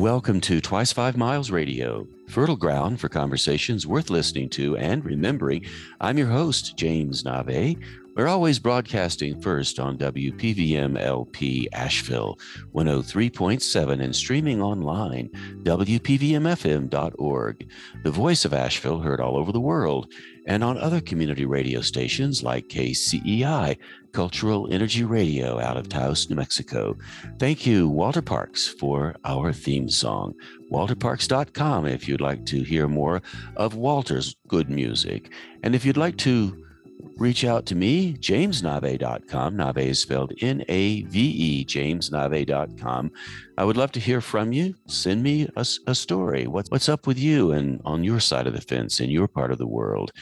Welcome to Twice Five Miles Radio, fertile ground for conversations worth listening to and remembering. I'm your host, James Nave. We're always broadcasting first on WPVM LP Asheville 103.7 and streaming online, WPVMFM.org. The voice of Asheville heard all over the world and on other community radio stations like KCEI, Cultural Energy Radio out of Taos, New Mexico. Thank you, Walter Parks, for our theme song. WalterParks.com if you'd like to hear more of Walter's good music. And if you'd like to reach out to me, jamesnave.com. Nave is spelled N A V E, jamesnave.com. I would love to hear from you. Send me a, a story. What, what's up with you and on your side of the fence in your part of the world?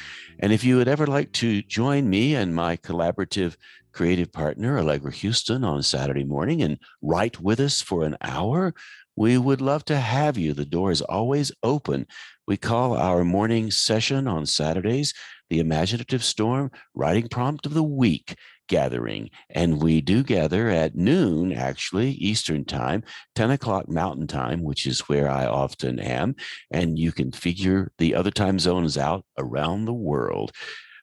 And if you would ever like to join me and my collaborative creative partner, Allegra Huston, on Saturday morning and write with us for an hour, we would love to have you. The door is always open. We call our morning session on Saturdays the Imaginative Storm Writing Prompt of the Week gathering. And we do gather at noon, actually, Eastern Time, 10 o'clock Mountain Time, which is where I often am. And you can figure the other time zones out around the world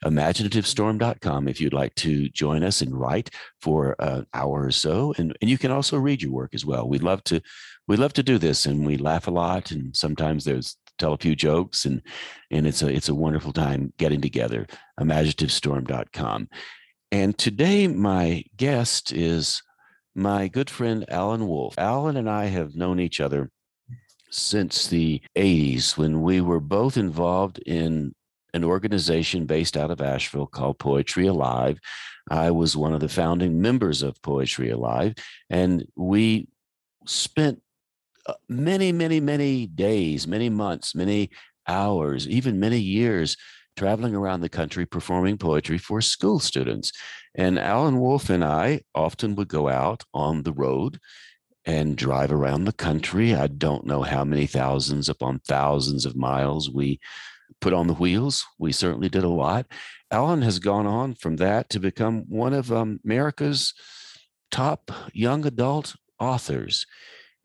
imaginativestorm.com if you'd like to join us and write for an hour or so. And, and you can also read your work as well. We'd love to we love to do this and we laugh a lot and sometimes there's tell a few jokes and and it's a it's a wonderful time getting together imaginativestorm.com and today my guest is my good friend allan wolf allan and i have known each other since the 80s when we were both involved in an organization based out of Asheville called Poetry Alive. I was one of the founding members of Poetry Alive, and we spent many, many, many days, many months, many hours, even many years traveling around the country performing poetry for school students. And Allan Wolf and I often would go out on the road and drive around the country. I don't know how many thousands upon thousands of miles we put on the wheels. We certainly did a lot. Allan has gone on from that to become one of um, America's top young adult authors.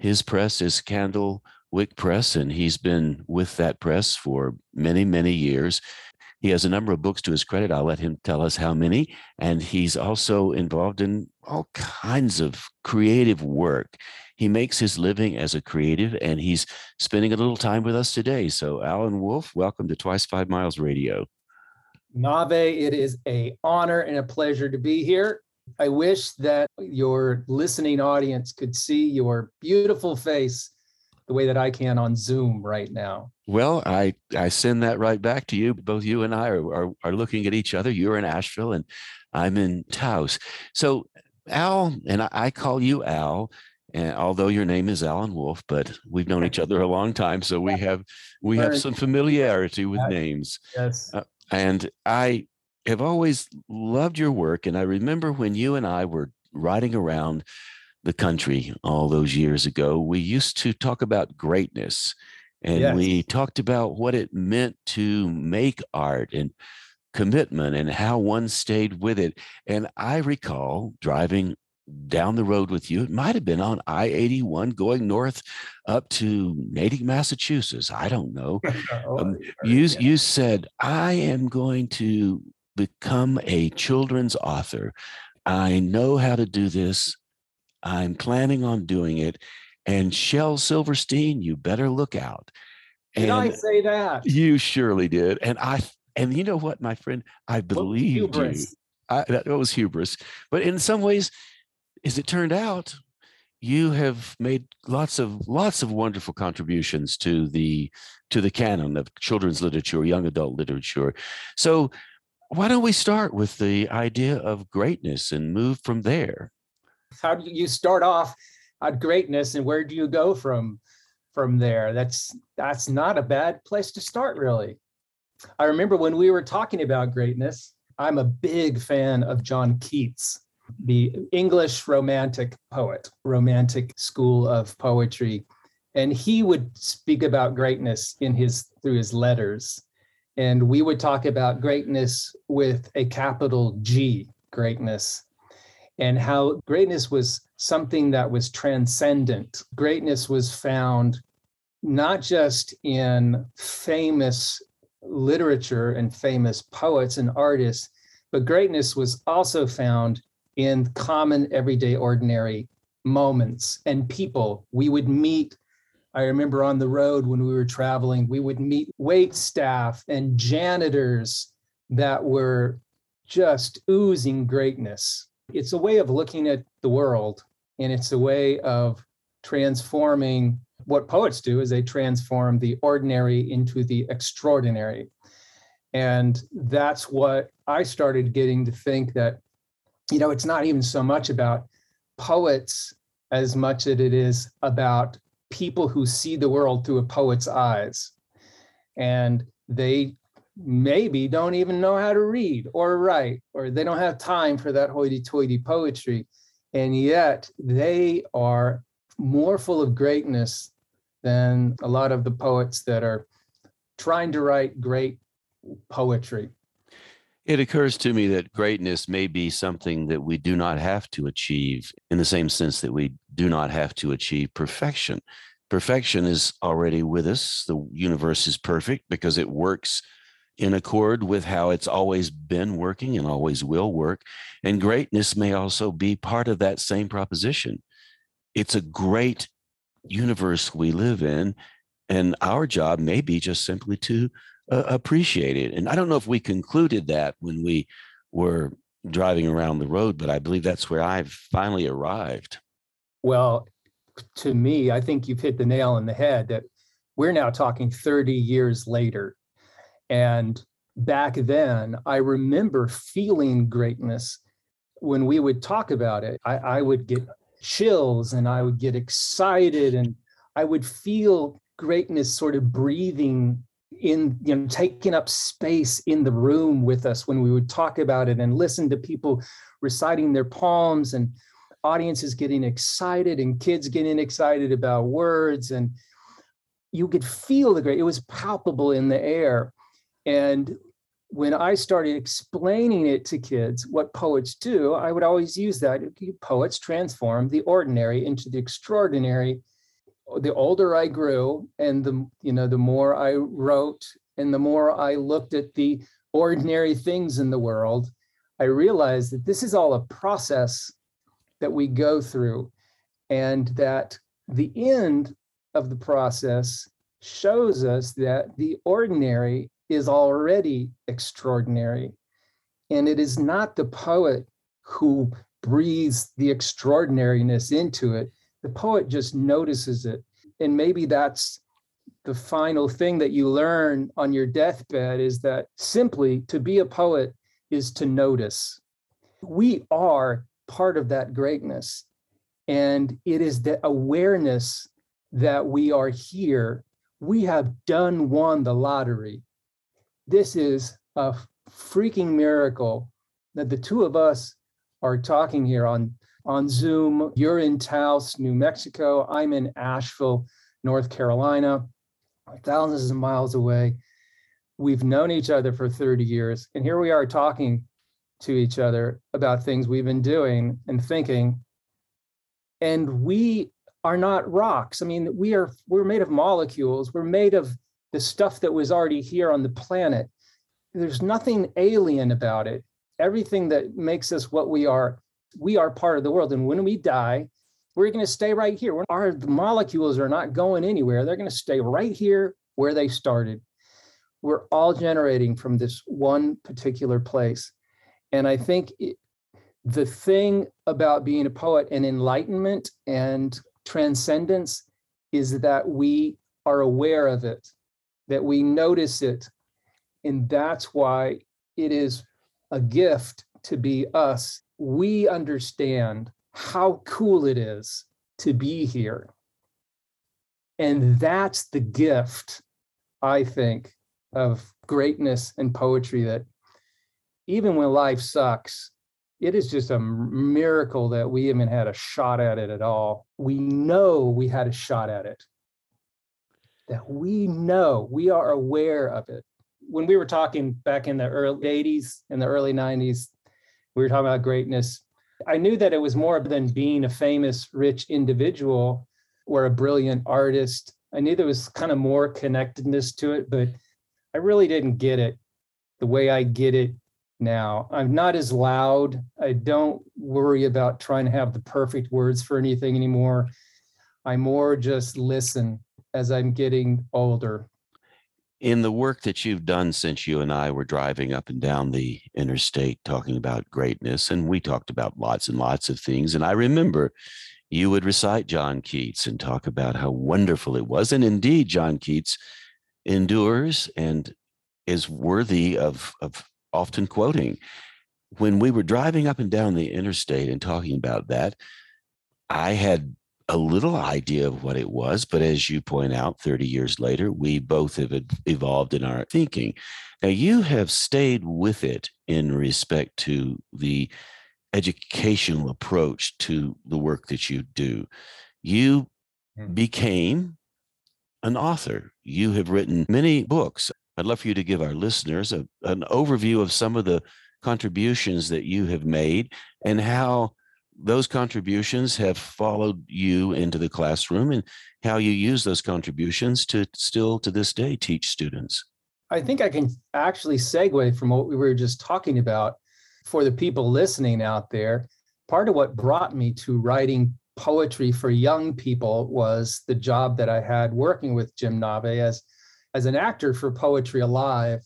His press is Candlewick Press, and he's been with that press for many, many years. He has a number of books to his credit. I'll let him tell us how many. And he's also involved in all kinds of creative work. He makes his living as a creative, and he's spending a little time with us today. So, Allan Wolf, welcome to Twice Five Miles Radio. Nave, it is a honor and a pleasure to be here. I wish that your listening audience could see your beautiful face the way that I can on Zoom right now. Well, I, I send that right back to you. Both you and I are, are, are looking at each other. You're in Asheville and I'm in Taos. So, Al, and I, I call you Al, and although your name is Allan Wolf, but we've known each other a long time, so we have we have some familiarity with names. Yes. Uh, and I have always loved your work. And I remember when you and I were riding around the country all those years ago, we used to talk about greatness and yes. we talked about what it meant to make art and commitment and how one stayed with it. And I recall driving down the road with you. It might have been on I 81 going north up to Natick, Massachusetts. I don't know. oh, um, you, yeah. you said, I am going to become a children's author. I know how to do this. I'm planning on doing it. And Shel Silverstein, you better look out. Did and I say that? You surely did. And I and you know what, my friend, I believed you. I, that was hubris. But in some ways, as it turned out, you have made lots of lots of wonderful contributions to the to the canon of children's literature, young adult literature. So why don't we start with the idea of greatness and move from there? How do you start off at greatness and where do you go from from there? That's that's not a bad place to start, really. I remember when we were talking about greatness, I'm a big fan of John Keats, the English romantic poet, romantic school of poetry. And he would speak about greatness in his through his letters and we would talk about greatness with a capital G, greatness. and how greatness was something that was transcendent. Greatness was found not just in famous literature and famous poets and artists, but greatness was also found in common, everyday, ordinary moments and people. We would meet, I remember on the road when we were traveling, we would meet wait staff and janitors that were just oozing greatness. It's a way of looking at the world and it's a way of transforming what poets do is they transform the ordinary into the extraordinary. And that's what I started getting to think that, you know, it's not even so much about poets as much as it is about people who see the world through a poet's eyes. And they maybe don't even know how to read or write, or they don't have time for that hoity toity poetry. And yet they are more full of greatness than a lot of the poets that are trying to write great poetry. It occurs to me that greatness may be something that we do not have to achieve in the same sense that we do not have to achieve perfection. Perfection is already with us. The universe is perfect because it works in accord with how it's always been working and always will work. And greatness may also be part of that same proposition. It's a great universe we live in. And our job may be just simply to uh, appreciate it. And I don't know if we concluded that when we were driving around the road, but I believe that's where I've finally arrived. Well, to me, I think you've hit the nail on the head that we're now talking 30 years later. And back then, I remember feeling greatness when we would talk about it. I, I would get chills and I would get excited and I would feel greatness sort of breathing in, you know, taking up space in the room with us when we would talk about it and listen to people reciting their poems and audiences getting excited and kids getting excited about words and you could feel the great it was palpable in the air and when I started explaining it to kids, what poets do, I would always use that. Poets transform the ordinary into the extraordinary. The older I grew, and the you know the more I wrote, and the more I looked at the ordinary things in the world, I realized that this is all a process that we go through, and that the end of the process shows us that the ordinary is already extraordinary. And it is not the poet who breathes the extraordinariness into it. The poet just notices it. And maybe that's the final thing that you learn on your deathbed is that simply to be a poet is to notice. We are part of that greatness. And it is the awareness that we are here. We have done won the lottery this is a freaking miracle that the two of us are talking here on on Zoom. You're in Taos, New Mexico. I'm in Asheville, North Carolina, thousands of miles away. We've known each other for 30 years, and here we are talking to each other about things we've been doing and thinking. And we are not rocks. I mean, we are we're made of molecules. We're made of the stuff that was already here on the planet. There's nothing alien about it. Everything that makes us what we are, we are part of the world. And when we die, we're going to stay right here. Our molecules are not going anywhere. They're going to stay right here where they started. We're all generating from this one particular place. And I think it, the thing about being a poet and enlightenment and transcendence is that we are aware of it that we notice it. And that's why it is a gift to be us. We understand how cool it is to be here. And that's the gift, I think, of greatness and poetry that even when life sucks, it is just a miracle that we haven't had a shot at it at all. We know we had a shot at it that we know, we are aware of it. When we were talking back in the early 80s and the early 90s, we were talking about greatness. I knew that it was more than being a famous, rich individual or a brilliant artist. I knew there was kind of more connectedness to it, but I really didn't get it the way I get it now. I'm not as loud. I don't worry about trying to have the perfect words for anything anymore. I more just listen as I'm getting older. In the work that you've done since you and I were driving up and down the interstate talking about greatness, and we talked about lots and lots of things. And I remember you would recite John Keats and talk about how wonderful it was. And indeed, John Keats endures and is worthy of, of often quoting. When we were driving up and down the interstate and talking about that, I had a little idea of what it was, but as you point out, 30 years later, we both have evolved in our thinking. Now, you have stayed with it in respect to the educational approach to the work that you do. You hmm. became an author. You have written many books. I'd love for you to give our listeners a, an overview of some of the contributions that you have made and how those contributions have followed you into the classroom and how you use those contributions to still to this day teach students. I think I can actually segue from what we were just talking about for the people listening out there. Part of what brought me to writing poetry for young people was the job that I had working with Jim Nave as, as an actor for Poetry Alive.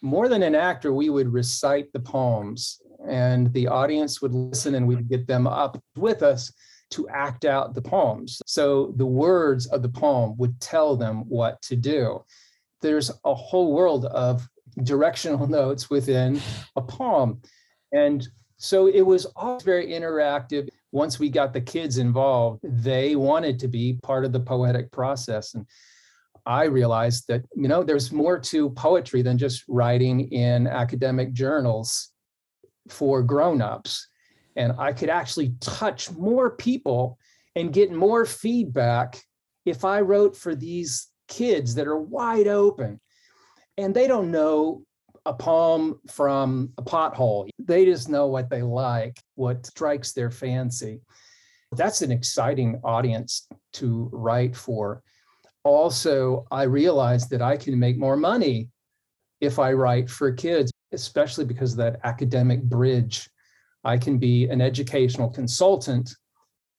More than an actor, we would recite the poems and the audience would listen and we'd get them up with us to act out the poems. So the words of the poem would tell them what to do. There's a whole world of directional notes within a poem. And so it was always very interactive. Once we got the kids involved, they wanted to be part of the poetic process. And I realized that, you know, there's more to poetry than just writing in academic journals for grown-ups. And i could actually touch more people and get more feedback if i wrote for these kids that are wide open. And they don't know a poem from a pothole. They just know what they like what strikes their fancy. That's an exciting audience to write for. Also i realized that i can make more money if i write for kids especially because of that academic bridge. I can be an educational consultant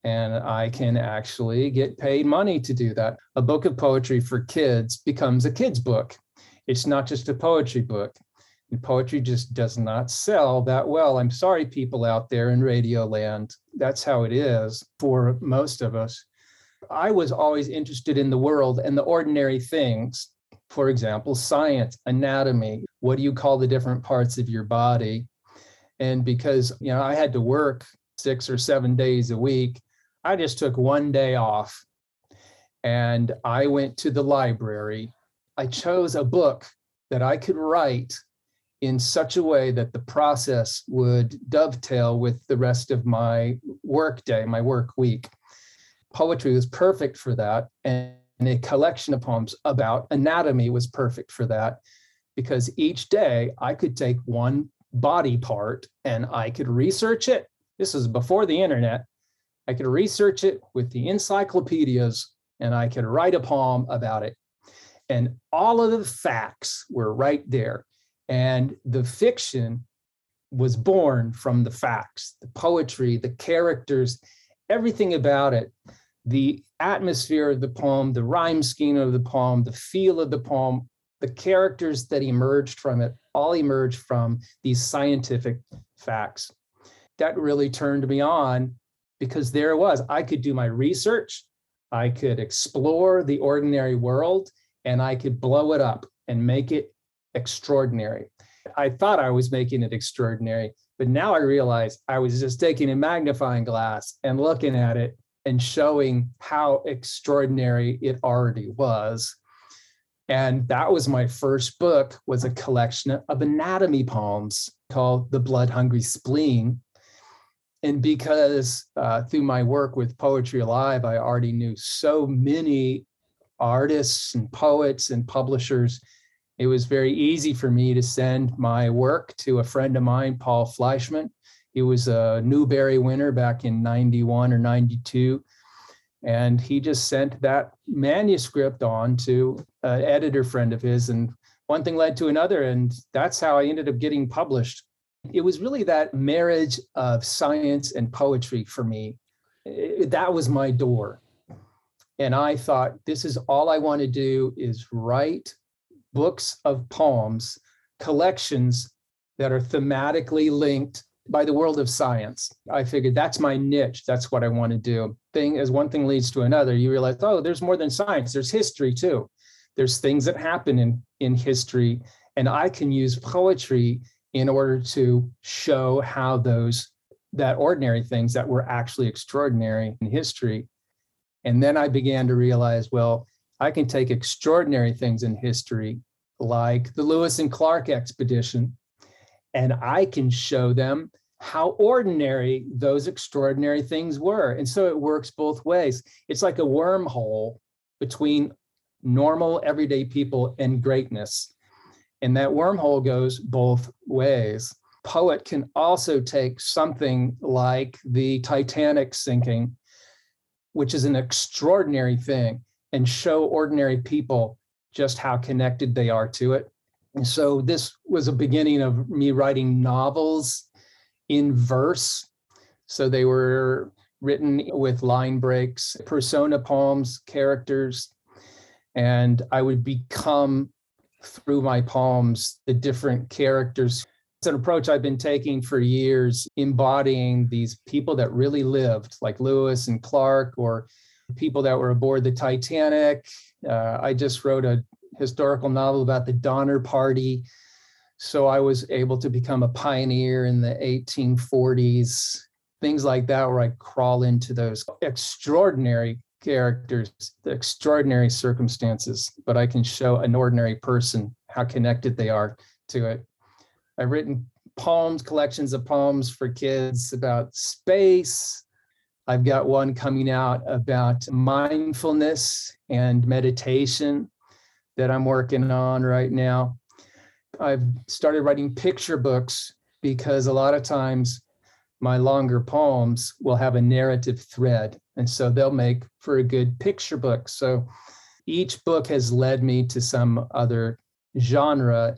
and I can actually get paid money to do that. A book of poetry for kids becomes a kid's book. It's not just a poetry book. And poetry just does not sell that well. I'm sorry, people out there in radio land. That's how it is for most of us. I was always interested in the world and the ordinary things for example, science, anatomy, what do you call the different parts of your body? And because, you know, I had to work six or seven days a week, I just took one day off and I went to the library. I chose a book that I could write in such a way that the process would dovetail with the rest of my work day, my work week. Poetry was perfect for that. And and a collection of poems about anatomy was perfect for that because each day I could take one body part and I could research it. This was before the internet. I could research it with the encyclopedias and I could write a poem about it. And all of the facts were right there. And the fiction was born from the facts, the poetry, the characters, everything about it the atmosphere of the poem, the rhyme scheme of the poem, the feel of the poem, the characters that emerged from it all emerged from these scientific facts. That really turned me on because there it was. I could do my research, I could explore the ordinary world, and I could blow it up and make it extraordinary. I thought I was making it extraordinary, but now I realize I was just taking a magnifying glass and looking at it and showing how extraordinary it already was. And that was my first book was a collection of anatomy poems called the blood hungry spleen. And because uh, through my work with poetry alive i already knew so many artists and poets and publishers it was very easy for me to send my work to a friend of mine paul fleischman He was a Newbery winner back in 91 or 92. And he just sent that manuscript on to an editor friend of his. And one thing led to another. And that's how I ended up getting published. It was really that marriage of science and poetry for me. It- that was my door. And I thought, this is all I want to do is write books of poems, collections that are thematically linked by the world of science. I figured that's my niche. That's what I want to do. Thing as one thing leads to another, you realize, oh, there's more than science. There's history too. There's things that happen in in history, and I can use poetry in order to show how those that ordinary things that were actually extraordinary in history. And then I began to realize, well, I can take extraordinary things in history, like the Lewis and Clark expedition, and I can show them how ordinary those extraordinary things were. And so it works both ways. It's like a wormhole between normal, everyday people and greatness. And that wormhole goes both ways. Poet can also take something like the Titanic sinking, which is an extraordinary thing, and show ordinary people just how connected they are to it. So this was a beginning of me writing novels in verse. So they were written with line breaks, persona poems, characters. And I would become through my poems the different characters. It's an approach I've been taking for years, embodying these people that really lived, like Lewis and Clark, or people that were aboard the Titanic. Uh, I just wrote a historical novel about the Donner Party. So I was able to become a pioneer in the 1840s, things like that, where I crawl into those extraordinary characters, the extraordinary circumstances, but I can show an ordinary person how connected they are to it. I've written poems, collections of poems for kids about space. I've got one coming out about mindfulness and meditation that I'm working on right now. I've started writing picture books because a lot of times my longer poems will have a narrative thread. And so they'll make for a good picture book. So each book has led me to some other genre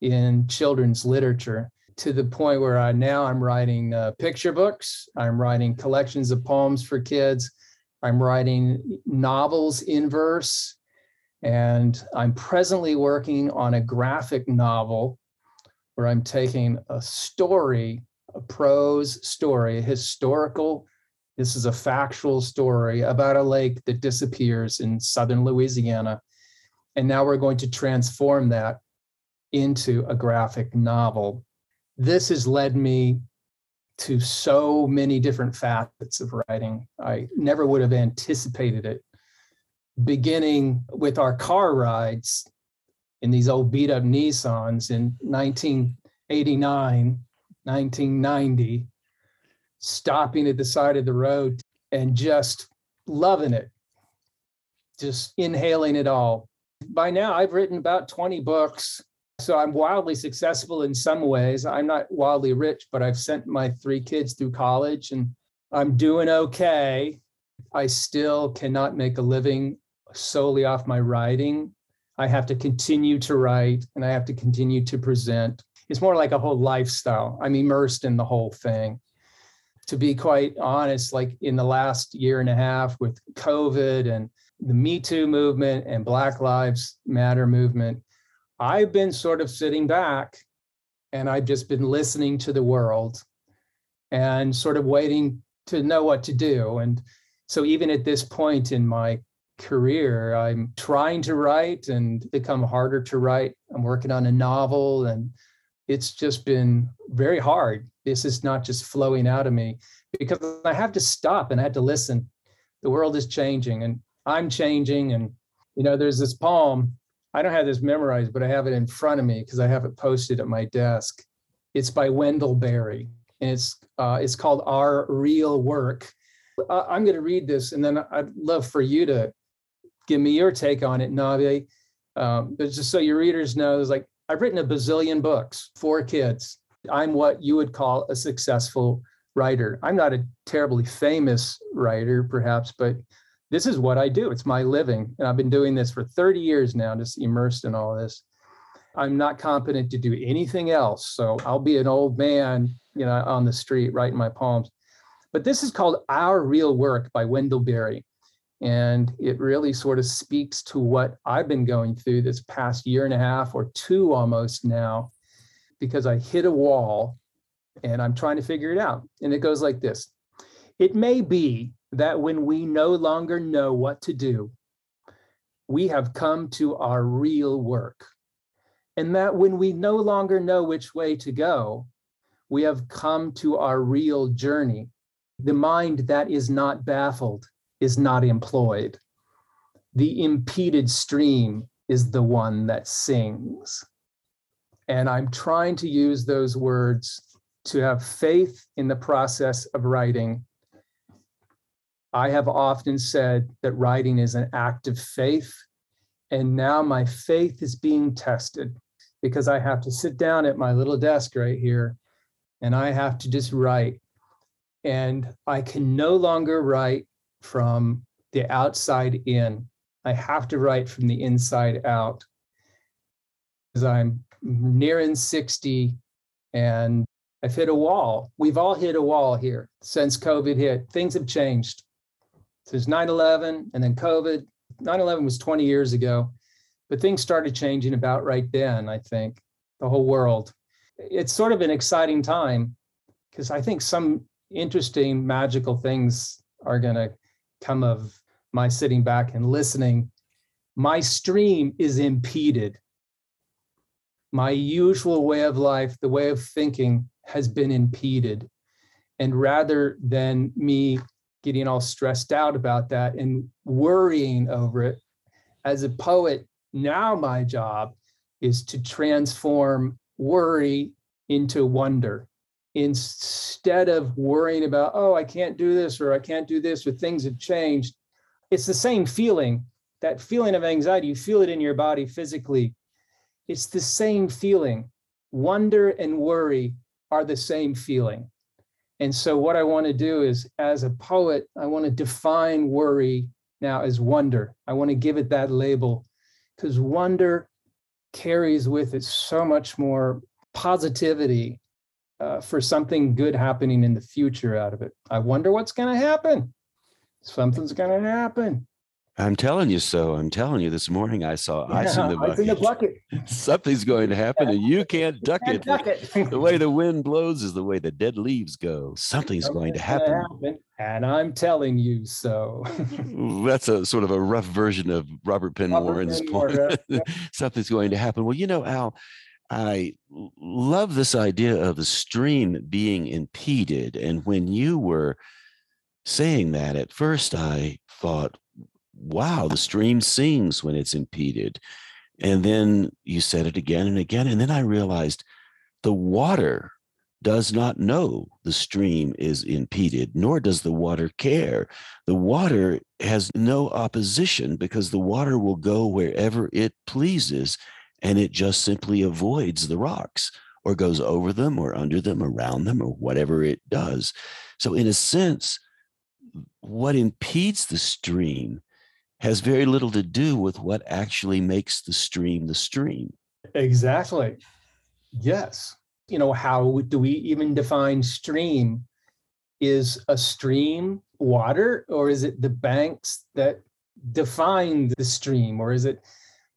in children's literature to the point where I now I'm writing uh, picture books, I'm writing collections of poems for kids, I'm writing novels in verse, and I'm presently working on a graphic novel where I'm taking a story, a prose story, a historical, this is a factual story about a lake that disappears in southern Louisiana. And now we're going to transform that into a graphic novel. This has led me to so many different facets of writing. I never would have anticipated it beginning with our car rides in these old beat up Nissans in 1989, 1990, stopping at the side of the road and just loving it, just inhaling it all. By now, I've written about 20 books. So I'm wildly successful in some ways. I'm not wildly rich, but I've sent my three kids through college and I'm doing okay. I still cannot make a living solely off my writing. I have to continue to write and I have to continue to present. It's more like a whole lifestyle. I'm immersed in the whole thing. To be quite honest, like in the last year and a half with COVID and the Me Too movement and Black Lives Matter movement, I've been sort of sitting back and I've just been listening to the world and sort of waiting to know what to do. And so even at this point in my career. I'm trying to write and become harder to write. I'm working on a novel and it's just been very hard. This is not just flowing out of me because I have to stop and I have to listen. The world is changing and I'm changing. And, you know, there's this poem. I don't have this memorized, but I have it in front of me because I have it posted at my desk. It's by Wendell Berry and it's uh, it's called Our Real Work. I'm going to read this and then I'd love for you to give me your take on it, Navi. Um, but just so your readers know, it's like I've written a bazillion books for kids. I'm what you would call a successful writer. I'm not a terribly famous writer, perhaps, but this is what I do. It's my living. And I've been doing this for 30 years now, just immersed in all this. I'm not competent to do anything else. So I'll be an old man, you know, on the street writing my poems. But this is called Our Real Work by Wendell Berry. And it really sort of speaks to what I've been going through this past year and a half or two almost now, because I hit a wall and I'm trying to figure it out. And it goes like this It may be that when we no longer know what to do, we have come to our real work. And that when we no longer know which way to go, we have come to our real journey. The mind that is not baffled is not employed. The impeded stream is the one that sings. And I'm trying to use those words to have faith in the process of writing. I have often said that writing is an act of faith. And now my faith is being tested because I have to sit down at my little desk right here and I have to just write. And I can no longer write from the outside in. I have to write from the inside out. Because I'm nearing 60 and I've hit a wall. We've all hit a wall here since COVID hit. Things have changed since 9 11 and then COVID. 9 11 was 20 years ago, but things started changing about right then, I think, the whole world. It's sort of an exciting time because I think some interesting, magical things are going to come of my sitting back and listening, my stream is impeded. My usual way of life, the way of thinking, has been impeded. And rather than me getting all stressed out about that and worrying over it, as a poet, now my job is to transform worry into wonder instead of worrying about, oh, I can't do this or I can't do this or things have changed, it's the same feeling. That feeling of anxiety, you feel it in your body physically. It's the same feeling. Wonder and worry are the same feeling. And so, what I want to do is, as a poet, I want to define worry now as wonder. I want to give it that label because wonder carries with it so much more positivity uh, for something good happening in the future out of it. I wonder what's going to happen. Something's going to happen. I'm telling you so. I'm telling you. This morning I saw yeah, ice in the bucket. In the bucket. Something's going to happen, and you can't duck can't it. Duck it. the way the wind blows is the way the dead leaves go. Something's going to happen. happen. And I'm telling you so. That's a sort of a rough version of Robert Penn Robert Warren's Penn point. Something's going to happen. Well, you know, Al, I love this idea of the stream being impeded. And when you were saying that at first, I thought, wow, the stream sings when it's impeded. And then you said it again and again. And then I realized the water does not know the stream is impeded, nor does the water care. The water has no opposition because the water will go wherever it pleases and it just simply avoids the rocks or goes over them or under them, around them, or whatever it does. So, in a sense, what impedes the stream has very little to do with what actually makes the stream the stream. Exactly. Yes. You know, how do we even define stream? Is a stream water, or is it the banks that define the stream, or is it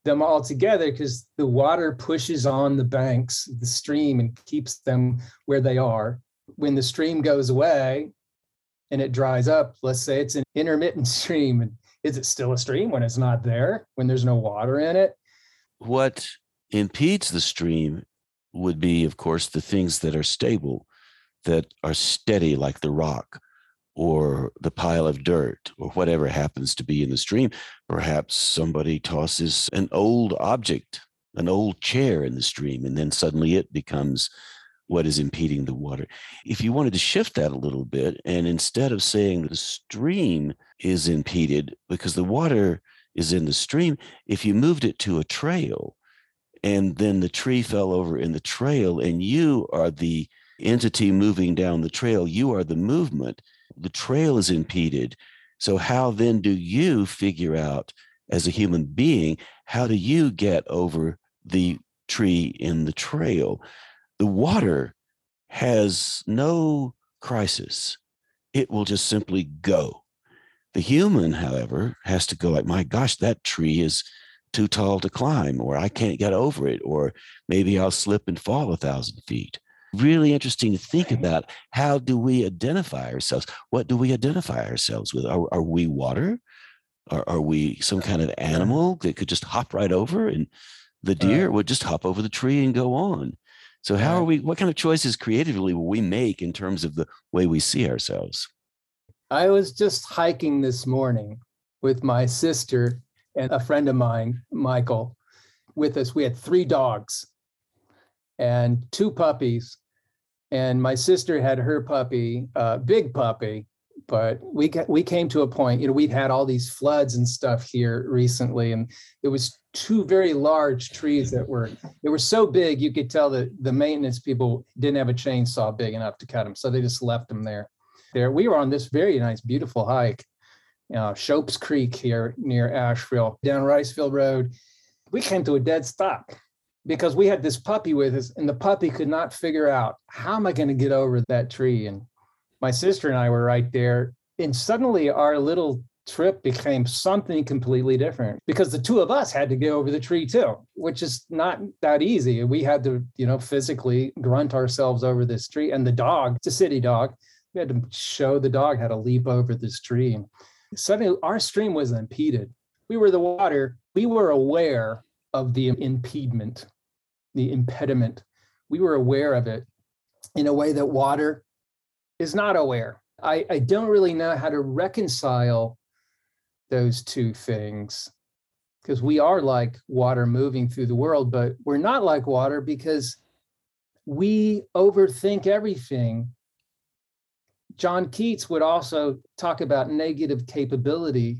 them all together because the water pushes on the banks the stream and keeps them where they are. When the stream goes away and it dries up let's say it's an intermittent stream and is it still a stream when it's not there when there's no water in it? What impedes the stream would be of course the things that are stable that are steady like the rock or the pile of dirt or whatever happens to be in the stream. Perhaps somebody tosses an old object, an old chair in the stream, and then suddenly it becomes what is impeding the water. If you wanted to shift that a little bit, and instead of saying the stream is impeded because the water is in the stream, if you moved it to a trail, and then the tree fell over in the trail, and you are the entity moving down the trail. You are the movement. The trail is impeded. So, how then do you figure out as a human being, how do you get over the tree in the trail? The water has no crisis, it will just simply go. The human, however, has to go like, my gosh, that tree is too tall to climb, or I can't get over it, or maybe I'll slip and fall a thousand feet. Really interesting to think about how do we identify ourselves? What do we identify ourselves with? Are, are we water? Are, are we some kind of animal that could just hop right over and the deer would just hop over the tree and go on? So how are we, what kind of choices creatively will we make in terms of the way we see ourselves? I was just hiking this morning with my sister and a friend of mine, Michael, with us. We had three dogs and two puppies. And my sister had her puppy, a big puppy, but we we came to a point, you know, we'd had all these floods and stuff here recently, and it was two very large trees that were they were so big you could tell that the maintenance people didn't have a chainsaw big enough to cut them, so they just left them there. There, we were on this very nice, beautiful hike, uh, Shopes Creek here near Asheville, down Riceville Road. We came to a dead stop because we had this puppy with us, and the puppy could not figure out how am I going to get over that tree. And my sister and I were right there, and suddenly our little trip became something completely different because the two of us had to get over the tree too, which is not that easy. We had to, you know, physically grunt ourselves over this tree, and the dog, it's a city dog. We had to show the dog how to leap over this tree suddenly our stream was impeded. We were the water. We were aware of the impediment, the impediment. We were aware of it in a way that water is not aware. I, I don't really know how to reconcile those two things because we are like water moving through the world, but we're not like water because we overthink everything John Keats would also talk about negative capability,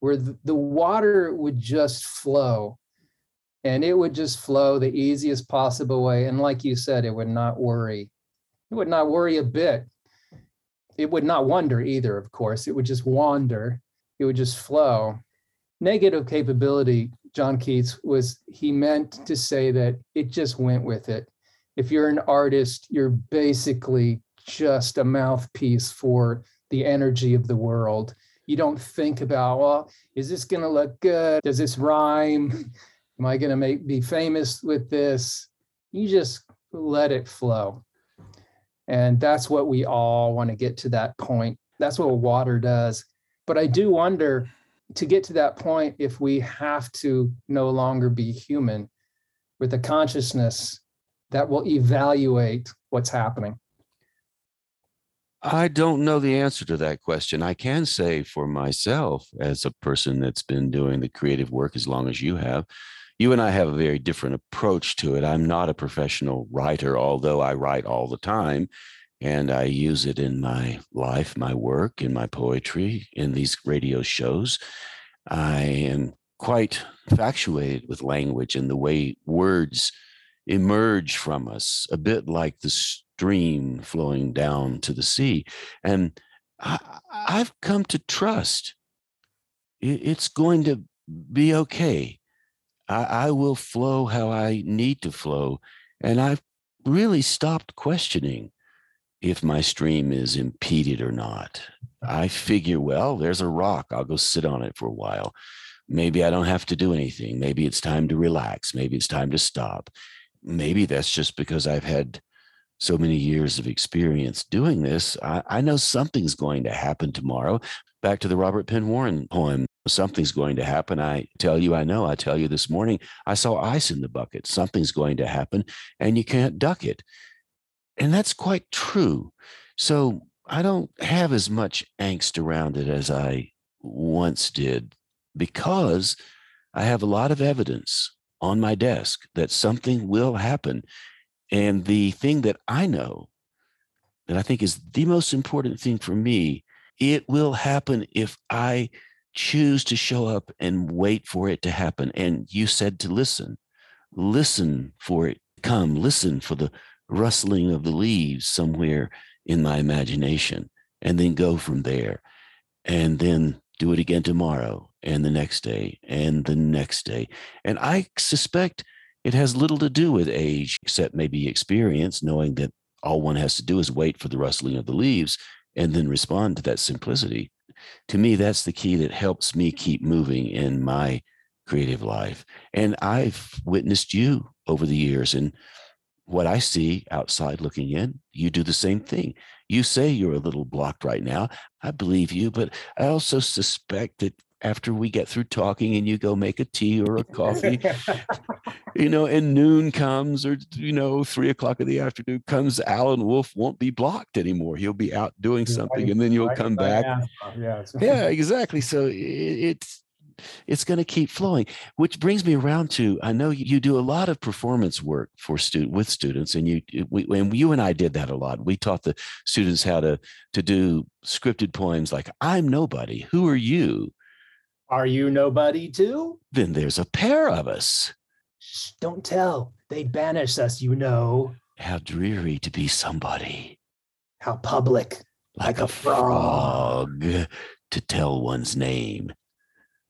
where the, the water would just flow and it would just flow the easiest possible way. And like you said, it would not worry. It would not worry a bit. It would not wonder either, of course. It would just wander. It would just flow. Negative capability, John Keats was, he meant to say that it just went with it. If you're an artist, you're basically just a mouthpiece for the energy of the world. You don't think about, well, is this going to look good? Does this rhyme? Am I going to make be famous with this? You just let it flow. And that's what we all want to get to that point. That's what water does. But I do wonder to get to that point if we have to no longer be human with a consciousness that will evaluate what's happening. I don't know the answer to that question. I can say for myself, as a person that's been doing the creative work as long as you have, you and I have a very different approach to it. I'm not a professional writer, although I write all the time and I use it in my life, my work, in my poetry, in these radio shows. I am quite factuated with language and the way words emerge from us, a bit like the stream flowing down to the sea. And I, have come to trust it's going to be okay. I, I will flow how I need to flow. And I've really stopped questioning if my stream is impeded or not. I figure, well, there's a rock. I'll go sit on it for a while. Maybe I don't have to do anything. Maybe it's time to relax. Maybe it's time to stop. Maybe that's just because I've had so many years of experience doing this, I, I, know something's going to happen tomorrow. Back to the Robert Penn Warren poem, something's going to happen. I tell you, I know. I tell you this morning, I saw ice in the bucket. Something's going to happen, and you can't duck it. And that's quite true. So I don't have as much angst around it as I once did because I have a lot of evidence on my desk that something will happen and the thing that I know that I think is the most important thing for me, it will happen if I choose to show up and wait for it to happen. And you said to listen. listen for it come, listen for the rustling of the leaves somewhere in my imagination, and then go from there. And then do it again tomorrow and the next day and the next day. And I suspect it has little to do with age, except maybe experience, knowing that all one has to do is wait for the rustling of the leaves and then respond to that simplicity. To me, that's the key that helps me keep moving in my creative life. And I've witnessed you over the years. And what I see outside looking in, you do the same thing. You say you're a little blocked right now. I believe you, but I also suspect that after we get through talking and you go make a tea or a coffee, you know, and noon comes or, you know, three o'clock in the afternoon comes, Allan Wolf won't be blocked anymore. He'll be out doing something and then you'll come back. Yeah. Yeah, exactly. So it's, it's going to keep flowing which brings me around to i know you do a lot of performance work for student with students and you we, and you and i did that a lot we taught the students how to to do scripted poems like i'm nobody who are you Are you nobody too? then there's a pair of us Shh, don't tell. They'd banish us, you know. how dreary to be somebody How public. like, Like a a frog. frog to tell one's name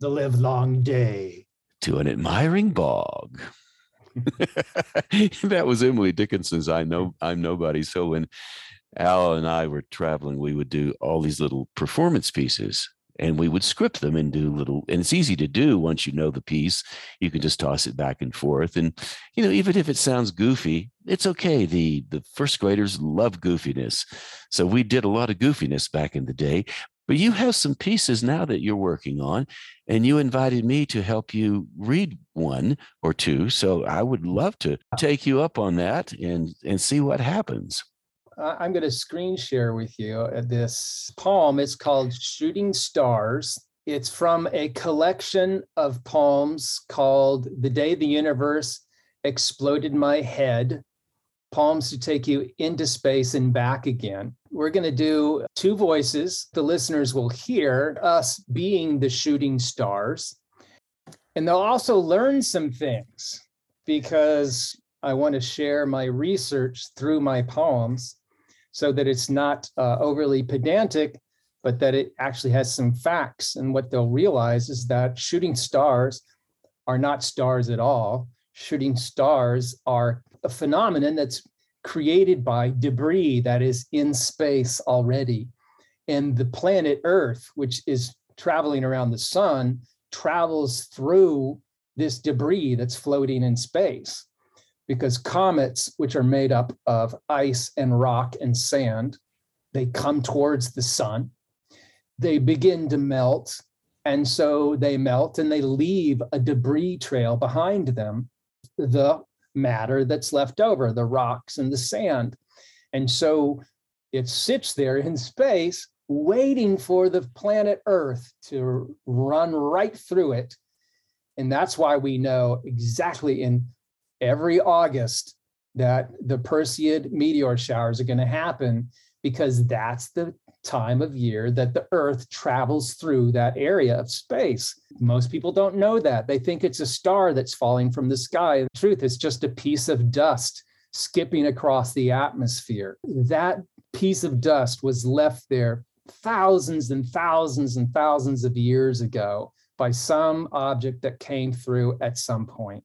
The live long day. to an admiring bog. that was Emily Dickinson's I know I'm nobody. So when Al and I were traveling, we would do all these little performance pieces and we would script them and do little and it's easy to do once you know the piece. You can just toss it back and forth. And you know, even if it sounds goofy, it's okay. The the first graders love goofiness. So we did a lot of goofiness back in the day. But you have some pieces now that you're working on, and you invited me to help you read one or two. So I would love to take you up on that and and see what happens. I'm going to screen share with you uh, this poem. It's called Shooting Stars. It's from a collection of poems called The Day the Universe Exploded My Head Poems to take you into space and back again. We're going to do two voices. The listeners will hear us being the shooting stars. And they'll also learn some things because I want to share my research through my poems so that it's not uh, overly pedantic, but that it actually has some facts. And what they'll realize is that shooting stars are not stars at all. Shooting stars are a phenomenon that's created by debris that is in space already. And the planet Earth, which is traveling around the sun, travels through this debris that's floating in space because comets, which are made up of ice and rock and sand, they come towards the sun. They begin to melt. And so they melt and they leave a debris trail behind them, the matter that's left over, the rocks and the sand. And so it sits there in space, waiting for the planet Earth to run right through it. And that's why we know exactly in every August that the Perseid meteor showers are going to happen because that's the time of year that the Earth travels through that area of space. Most people don't know that. They think it's a star that's falling from the sky. In truth, it's just a piece of dust skipping across the atmosphere. That piece of dust was left there thousands and thousands and thousands of years ago by some object that came through at some point.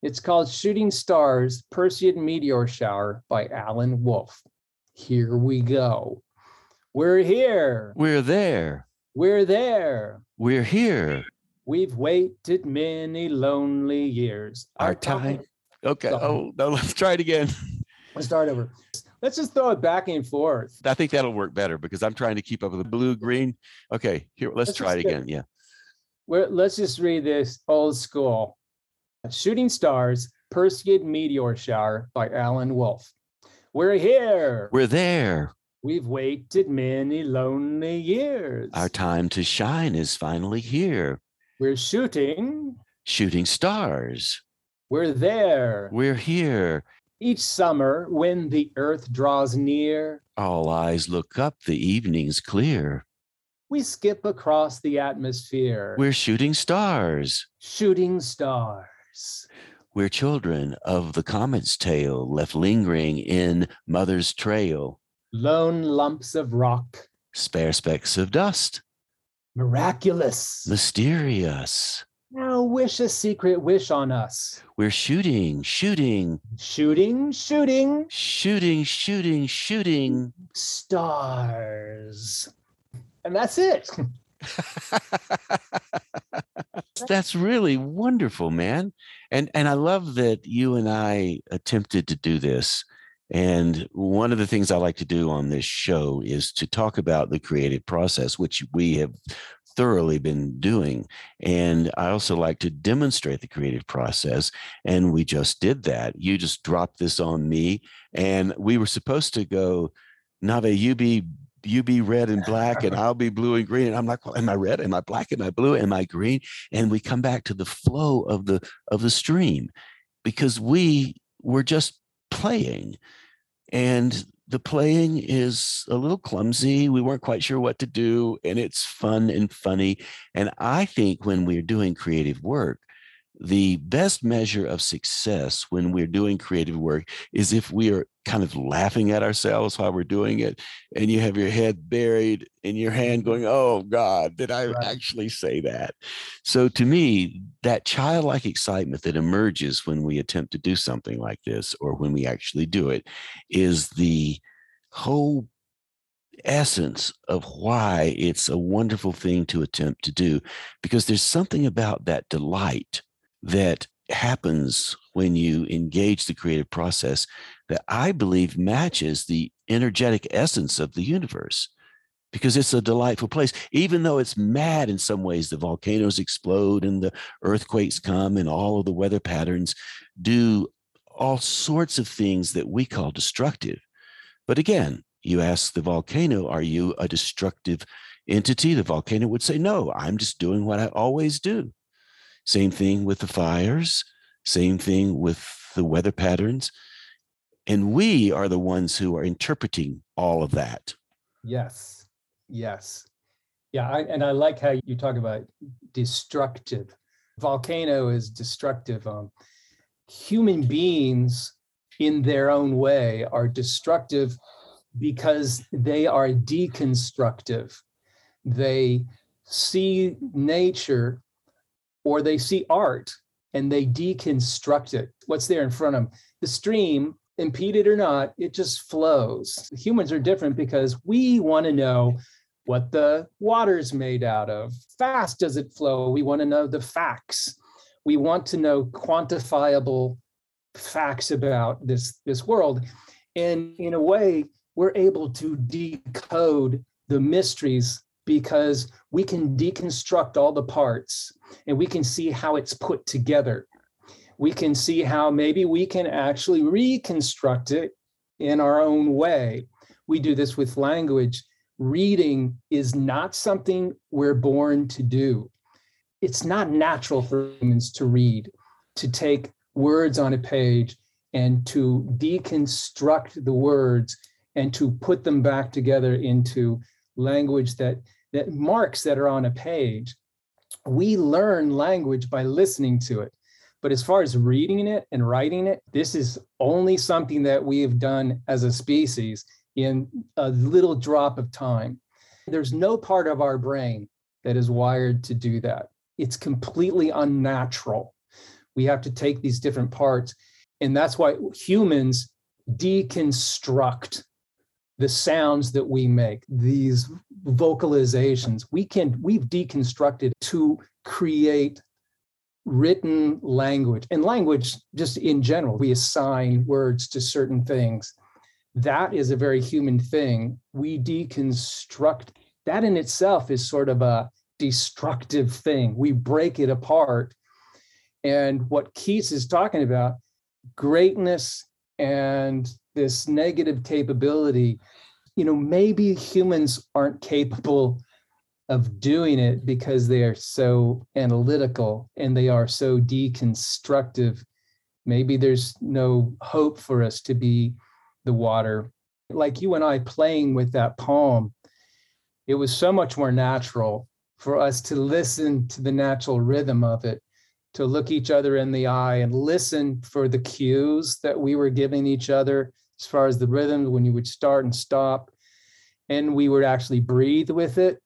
It's called Shooting Stars Perseid Meteor Shower by Allan Wolf. Here we go. We're here. We're there. We're there. We're here. We've waited many lonely years. Our time. Okay. Sorry. Oh, no, let's try it again. Let's start over. Let's just throw it back and forth. I think that'll work better because I'm trying to keep up with the blue, green. Okay, here, let's Let's try it again. Yeah. We're, let's just read this old school. Shooting Stars, Perseid Meteor Shower by Allan Wolf. We're here. We're there. We've waited many lonely years. Our time to shine is finally here. We're shooting. Shooting stars. We're there. We're here. Each summer, when the earth draws near, all eyes look up, the evening's clear. We skip across the atmosphere. We're shooting stars. Shooting stars. We're children of the comet's tail left lingering in mother's trail. Lone lumps of rock. Spare specks of dust. Miraculous. Mysterious. Now wish a secret wish on us. We're shooting, shooting, shooting, shooting, shooting, shooting, shooting stars. And that's it. that's really wonderful, man. And and I love that you and I attempted to do this. And one of the things I like to do on this show is to talk about the creative process, which we have thoroughly been doing. And I also like to demonstrate the creative process. And we just did that. You just dropped this on me. And we were supposed to go, Nave, you be you be red and black and I'll be blue and green. And I'm like, well, am I red? Am I black? Am I blue? Am I green? And we come back to the flow of the of the stream because we were just playing. And the playing is a little clumsy. We weren't quite sure what to do, and it's fun and funny. And I think when we're doing creative work, the best measure of success when we're doing creative work is if we are kind of laughing at ourselves while we're doing it and you have your head buried in your hand mm-hmm. going oh god did i right. actually say that so to me that childlike excitement that emerges when we attempt to do something like this or when we actually do it is the whole essence of why it's a wonderful thing to attempt to do because there's something about that delight that happens when you engage the creative process that I believe matches the energetic essence of the universe because it's a delightful place. Even though it's mad in some ways, the volcanoes explode and the earthquakes come and all of the weather patterns do all sorts of things that we call destructive. But again, you ask the volcano, are you a destructive entity? The volcano would say, no, I'm just doing what I always do. Same thing with the fires, same thing with the weather patterns. And we are the ones who are interpreting all of that. Yes. Yes. Yeah. I, and I like how you talk about destructive. Volcano is destructive. Um, human beings, in their own way, are destructive because they are deconstructive. They see nature or they see art and they deconstruct it. What's there in front of them? The stream, impeded or not, it just flows. Humans are different because we want to know what the water's made out of. Fast does it flow? We want to know the facts. We want to know quantifiable facts about this, this world. And in a way, we're able to decode the mysteries because we can deconstruct all the parts and we can see how it's put together. We can see how maybe we can actually reconstruct it in our own way. We do this with language. Reading is not something we're born to do. It's not natural for humans to read, to take words on a page and to deconstruct the words and to put them back together into language that that marks that are on a page, we learn language by listening to it. But as far as reading it and writing it, this is only something that we have done as a species in a little drop of time. There's no part of our brain that is wired to do that. It's completely unnatural. We have to take these different parts. And that's why humans deconstruct the sounds that we make, these vocalizations, we can we've deconstructed to create written language and language just in general. We assign words to certain things. That is a very human thing. We deconstruct that in itself is sort of a destructive thing. We break it apart. And what Keats is talking about greatness and this negative capability, you know, maybe humans aren't capable of doing it because they are so analytical and they are so deconstructive. Maybe there's no hope for us to be the water. Like you and I playing with that poem, it was so much more natural for us to listen to the natural rhythm of it, to look each other in the eye and listen for the cues that we were giving each other as far as the rhythm when you would start and stop. And we would actually breathe with it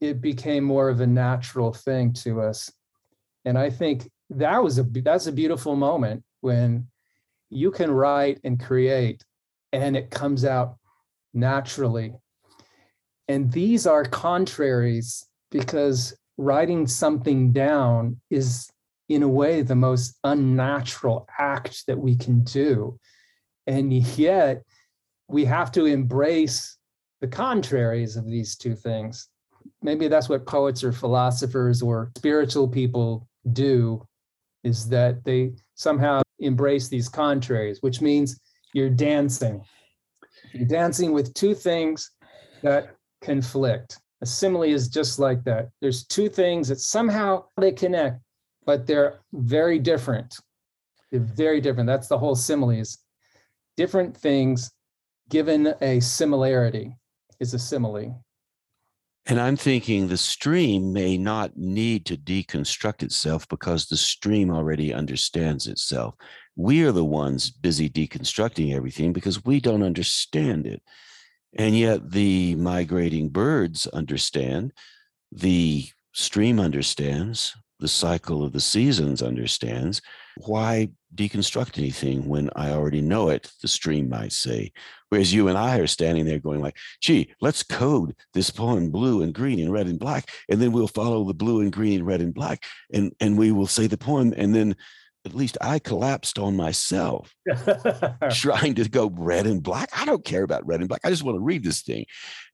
it became more of a natural thing to us. And I think that was a that's a beautiful moment when you can write and create and it comes out naturally. And these are contraries because writing something down is in a way the most unnatural act that we can do. And yet we have to embrace the contraries of these two things maybe that's what poets or philosophers or spiritual people do is that they somehow embrace these contraries which means you're dancing. You're dancing with two things that conflict. A simile is just like that. There's two things that somehow they connect but they're very different. They're very different. That's the whole similes different things given a similarity is a simile and I'm thinking the stream may not need to deconstruct itself because the stream already understands itself. We are the ones busy deconstructing everything because we don't understand it. And yet the migrating birds understand, the stream understands, the cycle of the seasons understands. Why deconstruct anything when I already know it, the stream might say. Whereas you and I are standing there going like, gee, let's code this poem blue and green and red and black. And then we'll follow the blue and green and red and black. And, and we will say the poem. And then at least I collapsed on myself trying to go red and black. I don't care about red and black. I just want to read this thing.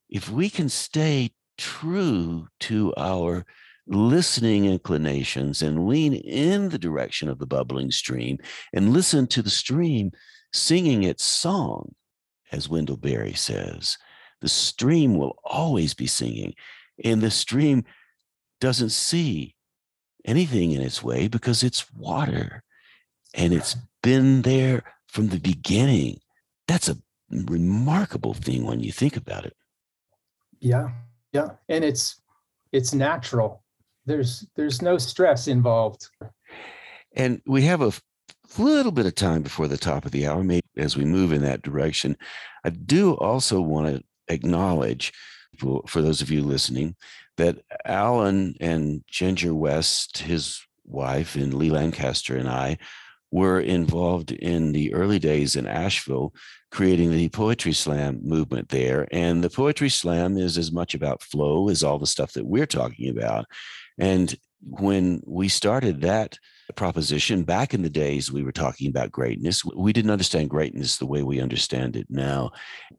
If we can stay true to our listening inclinations and lean in the direction of the bubbling stream and listen to the stream singing its song, as Wendell Berry says. The stream will always be singing, and the stream doesn't see anything in its way because it's water and it's been there from the beginning. That's a remarkable thing when you think about it. Yeah. Yeah. And it's it's natural there's there's no stress involved. And we have a little bit of time before the top of the hour, maybe as we move in that direction. I do also want to acknowledge for, for those of you listening that Allan and Ginger West, his wife, and Lee Lancaster and I were involved in the early days in Asheville, creating the Poetry Slam movement there. And the Poetry Slam is as much about flow as all the stuff that we're talking about. And when we started that proposition back in the days we were talking about greatness, we didn't understand greatness the way we understand it now.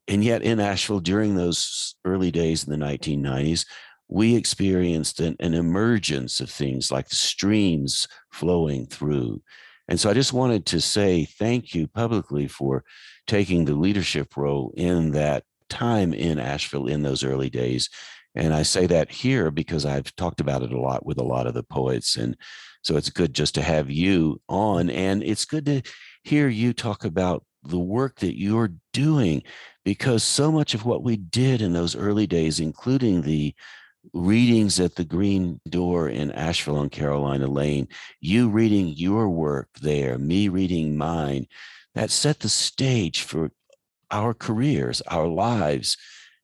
And yet in Asheville, during those early days in the 1990s, we experienced an, an emergence of things like streams flowing through. And so I just wanted to say thank you publicly for taking the leadership role in that time in Asheville in those early days and I say that here because I've talked about it a lot with a lot of the poets. And so it's good just to have you on. And it's good to hear you talk about the work that you're doing because so much of what we did in those early days, including the readings at the Green Door in Asheville on Carolina Lane, you reading your work there, me reading mine, that set the stage for our careers, our lives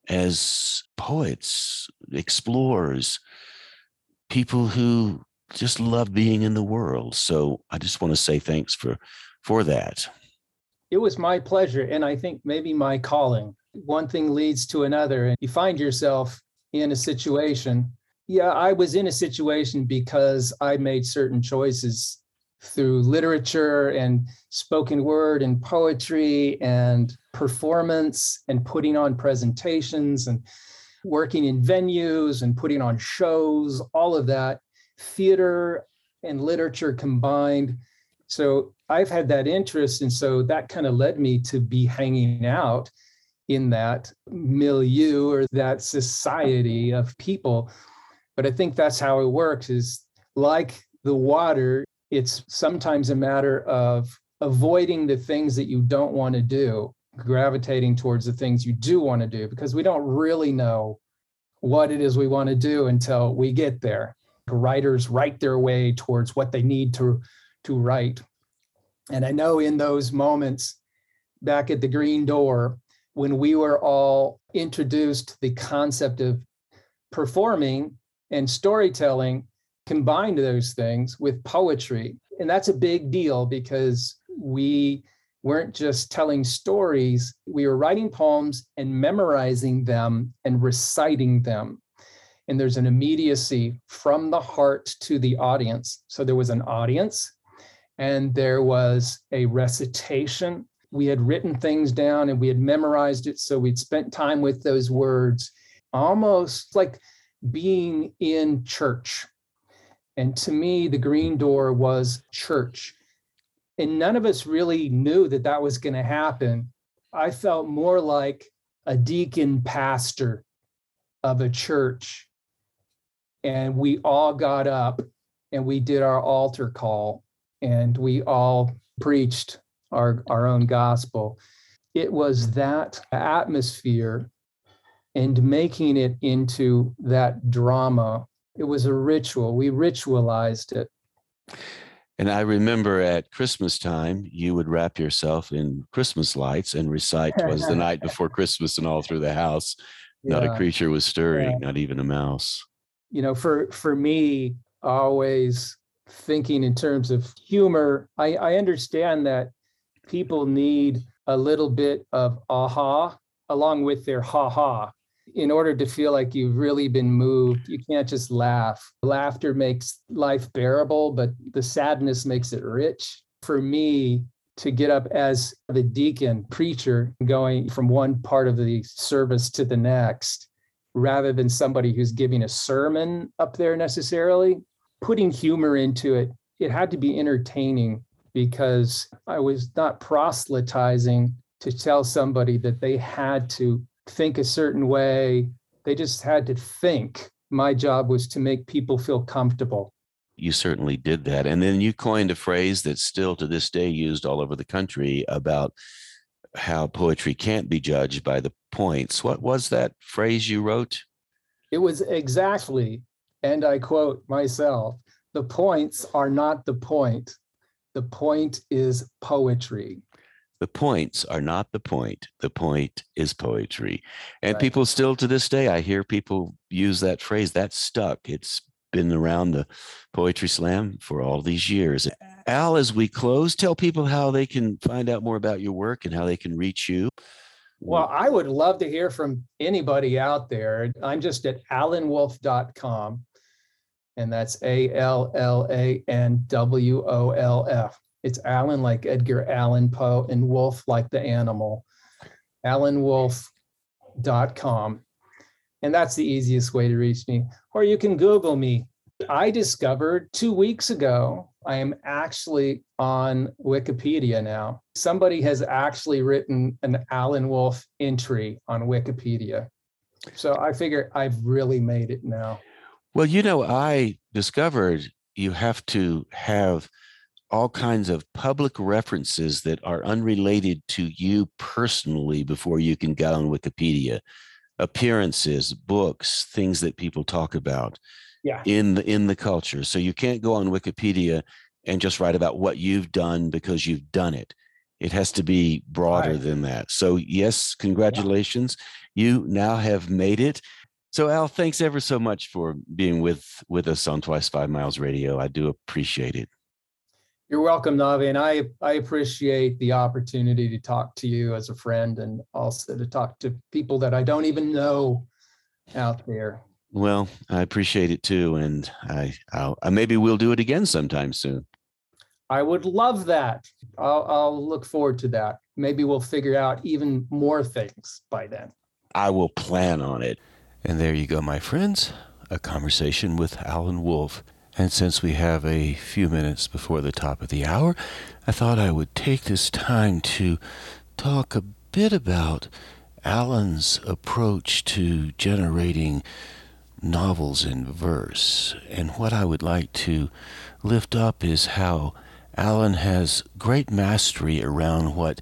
as poets, explorers, people who just love being in the world. So I just want to say thanks for for that. It was my pleasure and I think maybe my calling. One thing leads to another and you find yourself in a situation. Yeah, I was in a situation because I made certain choices through literature and spoken word and poetry and performance and putting on presentations and working in venues and putting on shows, all of that, theater and literature combined So I've had that interest. And so that kind of led me to be hanging out in that milieu or that society of people. But I think that's how it works is like the water, it's sometimes a matter of avoiding the things that you don't want to do, gravitating towards the things you do want to do, because we don't really know what it is we want to do until we get there. Writers write their way towards what they need to, to write. And I know in those moments back at the green door, when we were all introduced to the concept of performing and storytelling, combined those things with poetry. And that's a big deal because we weren't just telling stories, we were writing poems and memorizing them and reciting them. And there's an immediacy from the heart to the audience. So there was an audience and there was a recitation. We had written things down and we had memorized it. So we'd spent time with those words, almost like being in church. And to me, the green door was church and none of us really knew that that was going to happen. I felt more like a deacon pastor of a church. And we all got up and we did our altar call and we all preached our, our own gospel. It was that atmosphere and making it into that drama. It was a ritual. We ritualized it. And I remember at Christmas time, you would wrap yourself in Christmas lights and recite "Was the night before Christmas" and all through the house. Yeah. Not a creature was stirring, yeah. not even a mouse. You know, for for me, always thinking in terms of humor, I, I understand that people need a little bit of aha along with their ha ha in order to feel like you've really been moved, you can't just laugh. Laughter makes life bearable, but the sadness makes it rich. For me, to get up as the deacon preacher going from one part of the service to the next, rather than somebody who's giving a sermon up there necessarily, putting humor into it, it had to be entertaining because I was not proselytizing to tell somebody that they had to think a certain way. They just had to think. My job was to make people feel comfortable. You certainly did that. And then you coined a phrase that's still to this day used all over the country about how poetry can't be judged by the points. What was that phrase you wrote? It was exactly, and I quote myself the points are not the point. The point is poetry the points are not the point. The point is poetry. And right. people still to this day, I hear people use that phrase. That's stuck. It's been around the poetry slam for all these years. Al, as we close, tell people how they can find out more about your work and how they can reach you. Well, I would love to hear from anybody out there. I'm just at allanwolf.com, and that's A L L A N W O L F. It's Allan like Edgar Allan Poe and Wolf like the animal. AllanWolf.com. And that's the easiest way to reach me. Or you can Google me. I discovered two weeks ago, I am actually on Wikipedia now. Somebody has actually written an Allan Wolf entry on Wikipedia. So I figure I've really made it now. Well, you know, I discovered you have to have all kinds of public references that are unrelated to you personally before you can get on Wikipedia. Appearances, books, things that people talk about yeah. in the in the culture. So you can't go on Wikipedia and just write about what you've done because you've done it. It has to be broader right. than that. So yes, congratulations. Yeah. You now have made it. So Al, thanks ever so much for being with with us on Twice Five Miles Radio. I do appreciate it. You're welcome, Navi, and I I appreciate the opportunity to talk to you as a friend, and also to talk to people that I don't even know out there. Well, I appreciate it too, and I I'll, maybe we'll do it again sometime soon. I would love that. I'll, I'll look forward to that. Maybe we'll figure out even more things by then. I will plan on it. And there you go, my friends. A conversation with Allan Wolf. And since we have a few minutes before the top of the hour, I thought I would take this time to talk a bit about Allan's approach to generating novels in verse. And what I would like to lift up is how Allan has great mastery around what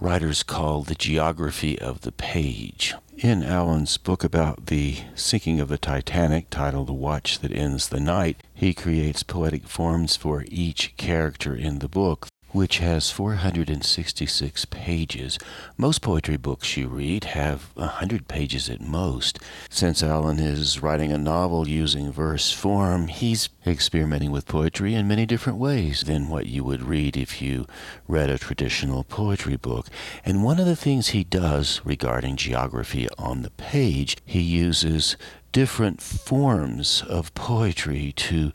writers call the geography of the page. In Allan's book about the sinking of the Titanic, titled The Watch That Ends the Night, he creates poetic forms for each character in the book which has 466 pages. Most poetry books you read have 100 pages at most. Since Allan is writing a novel using verse form, he's experimenting with poetry in many different ways than what you would read if you read a traditional poetry book. And one of the things he does regarding geography on the page, he uses different forms of poetry to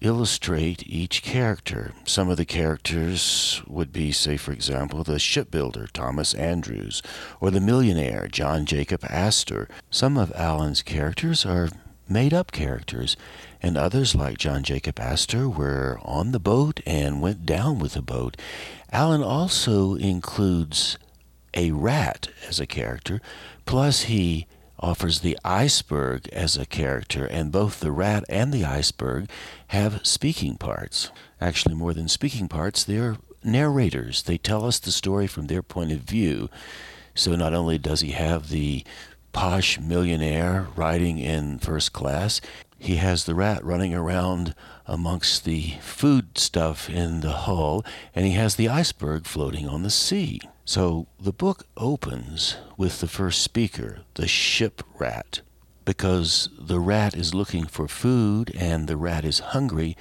illustrate each character. Some of the characters would be, say, for example, the shipbuilder, Thomas Andrews, or the millionaire, John Jacob Astor. Some of Allan's characters are made up characters, and others, like John Jacob Astor, were on the boat and went down with the boat. Allan also includes a rat as a character, plus he offers the iceberg as a character, and both the rat and the iceberg have speaking parts. Actually, more than speaking parts, they're narrators. They tell us the story from their point of view. So not only does he have the posh millionaire riding in first class, he has the rat running around amongst the food stuff in the hull, and he has the iceberg floating on the sea. So the book opens with the first speaker, the ship rat. Because the rat is looking for food and the rat is hungry,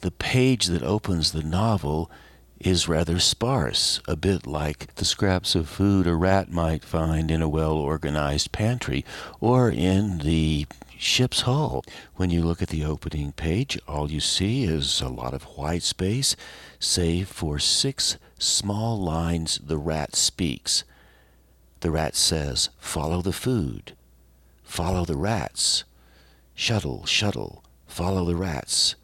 the page that opens the novel is rather sparse, a bit like the scraps of food a rat might find in a well organized pantry or in the ship's hull. When you look at the opening page, all you see is a lot of white space, save for six small lines the rat speaks. The rat says, Follow the food, follow the rats, shuttle, shuttle, follow the rats,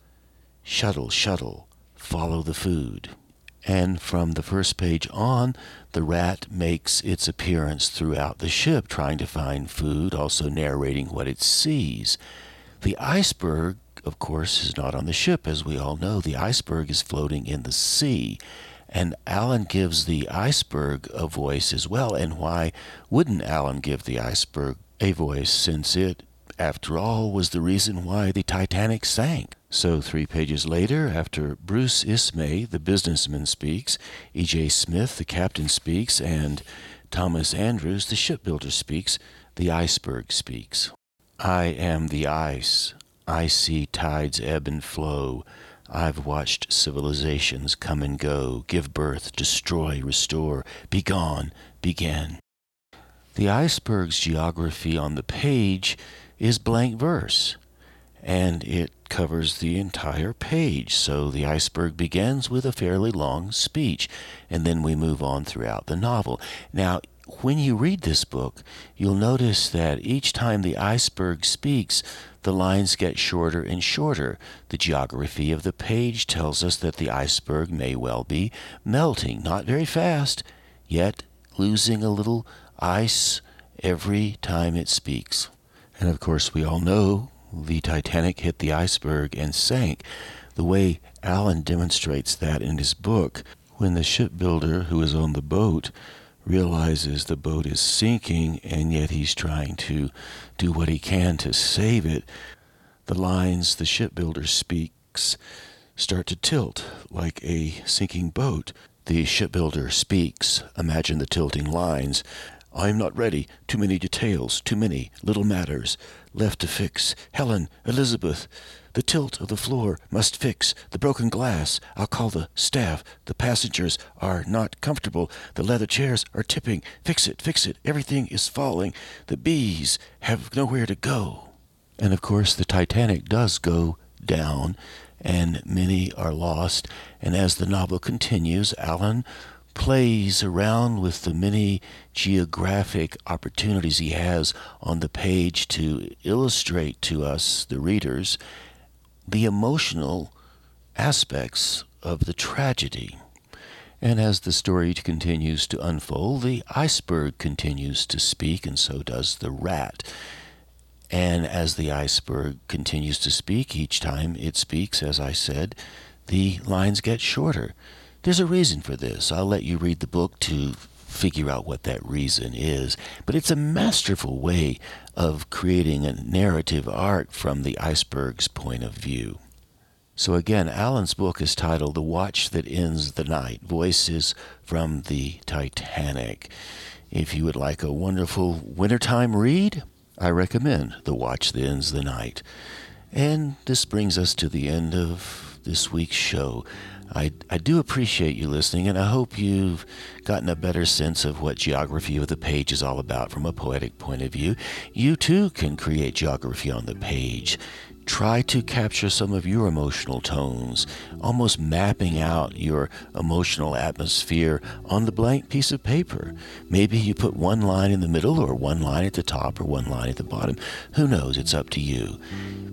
shuttle, shuttle, follow the food. And from the first page on, the rat makes its appearance throughout the ship, trying to find food, also narrating what it sees. The iceberg, of course, is not on the ship, as we all know. The iceberg is floating in the sea. And Allan gives the iceberg a voice as well. And why wouldn't Allan give the iceberg a voice, since it, after all, was the reason why the Titanic sank? So, three pages later, after Bruce Ismay, the businessman, speaks, E.J. Smith, the captain, speaks, and Thomas Andrews, the shipbuilder, speaks, the iceberg speaks. I am the ice. I see tides ebb and flow. I've watched civilizations come and go, give birth, destroy, restore, be gone, begin. The iceberg's geography on the page is blank verse and it covers the entire page. So the iceberg begins with a fairly long speech, and then we move on throughout the novel. Now, when you read this book, you'll notice that each time the iceberg speaks, the lines get shorter and shorter. The geography of the page tells us that the iceberg may well be melting, not very fast, yet losing a little ice every time it speaks. And of course, we all know the Titanic hit the iceberg and sank. The way Allan demonstrates that in his book, when the shipbuilder who is on the boat realizes the boat is sinking and yet he's trying to do what he can to save it, the lines the shipbuilder speaks start to tilt like a sinking boat. The shipbuilder speaks, imagine the tilting lines. I'm not ready. Too many details, too many little matters left to fix. Helen, Elizabeth, the tilt of the floor must fix. The broken glass, I'll call the staff. The passengers are not comfortable. The leather chairs are tipping. Fix it, fix it. Everything is falling. The bees have nowhere to go. And of course, the Titanic does go down, and many are lost. And as the novel continues, Allan plays around with the many geographic opportunities he has on the page to illustrate to us, the readers, the emotional aspects of the tragedy. And as the story continues to unfold, the iceberg continues to speak, and so does the rat. And as the iceberg continues to speak, each time it speaks, as I said, the lines get shorter. There's a reason for this. I'll let you read the book to figure out what that reason is. But it's a masterful way of creating a narrative arc from the iceberg's point of view. So again, Allan's book is titled The Watch That Ends the Night Voices from the Titanic. If you would like a wonderful wintertime read, I recommend The Watch That Ends the Night. And this brings us to the end of this week's show. I, I do appreciate you listening, and I hope you've gotten a better sense of what geography of the page is all about from a poetic point of view. You too can create geography on the page. Try to capture some of your emotional tones, almost mapping out your emotional atmosphere on the blank piece of paper. Maybe you put one line in the middle, or one line at the top, or one line at the bottom. Who knows? It's up to you.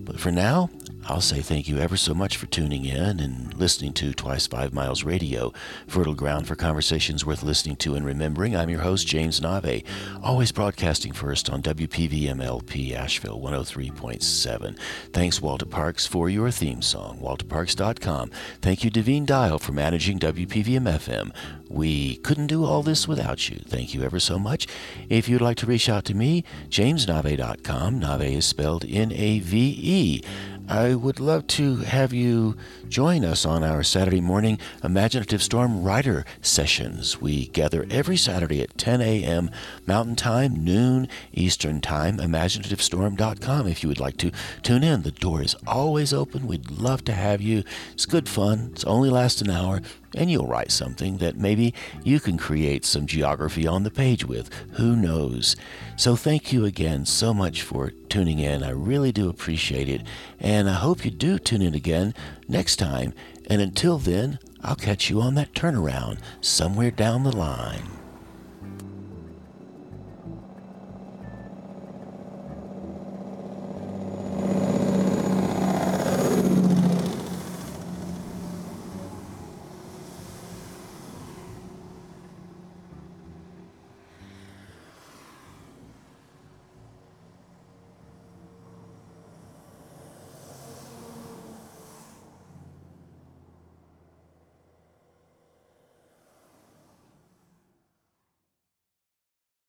But for now, I'll say thank you ever so much for tuning in and listening to Twice Five Miles Radio, fertile ground for conversations worth listening to and remembering. I'm your host, James Nave, always broadcasting first on WPVMLP Asheville 103.7. Thanks, Walter Parks, for your theme song, walterparks.com. Thank you, Devine Dial, for managing WPVM FM. We couldn't do all this without you. Thank you ever so much. If you'd like to reach out to me, jamesnave.com. Nave is spelled N A V E. I would love to have you join us on our Saturday morning Imaginative Storm Writer sessions. We gather every Saturday at 10 a.m. Mountain Time, noon Eastern Time, imaginativestorm.com if you would like to tune in. The door is always open. We'd love to have you. It's good fun. It's only lasts an hour and you'll write something that maybe you can create some geography on the page with. Who knows? So, thank you again so much for tuning in. I really do appreciate it. And I hope you do tune in again next time. And until then, I'll catch you on that turnaround somewhere down the line.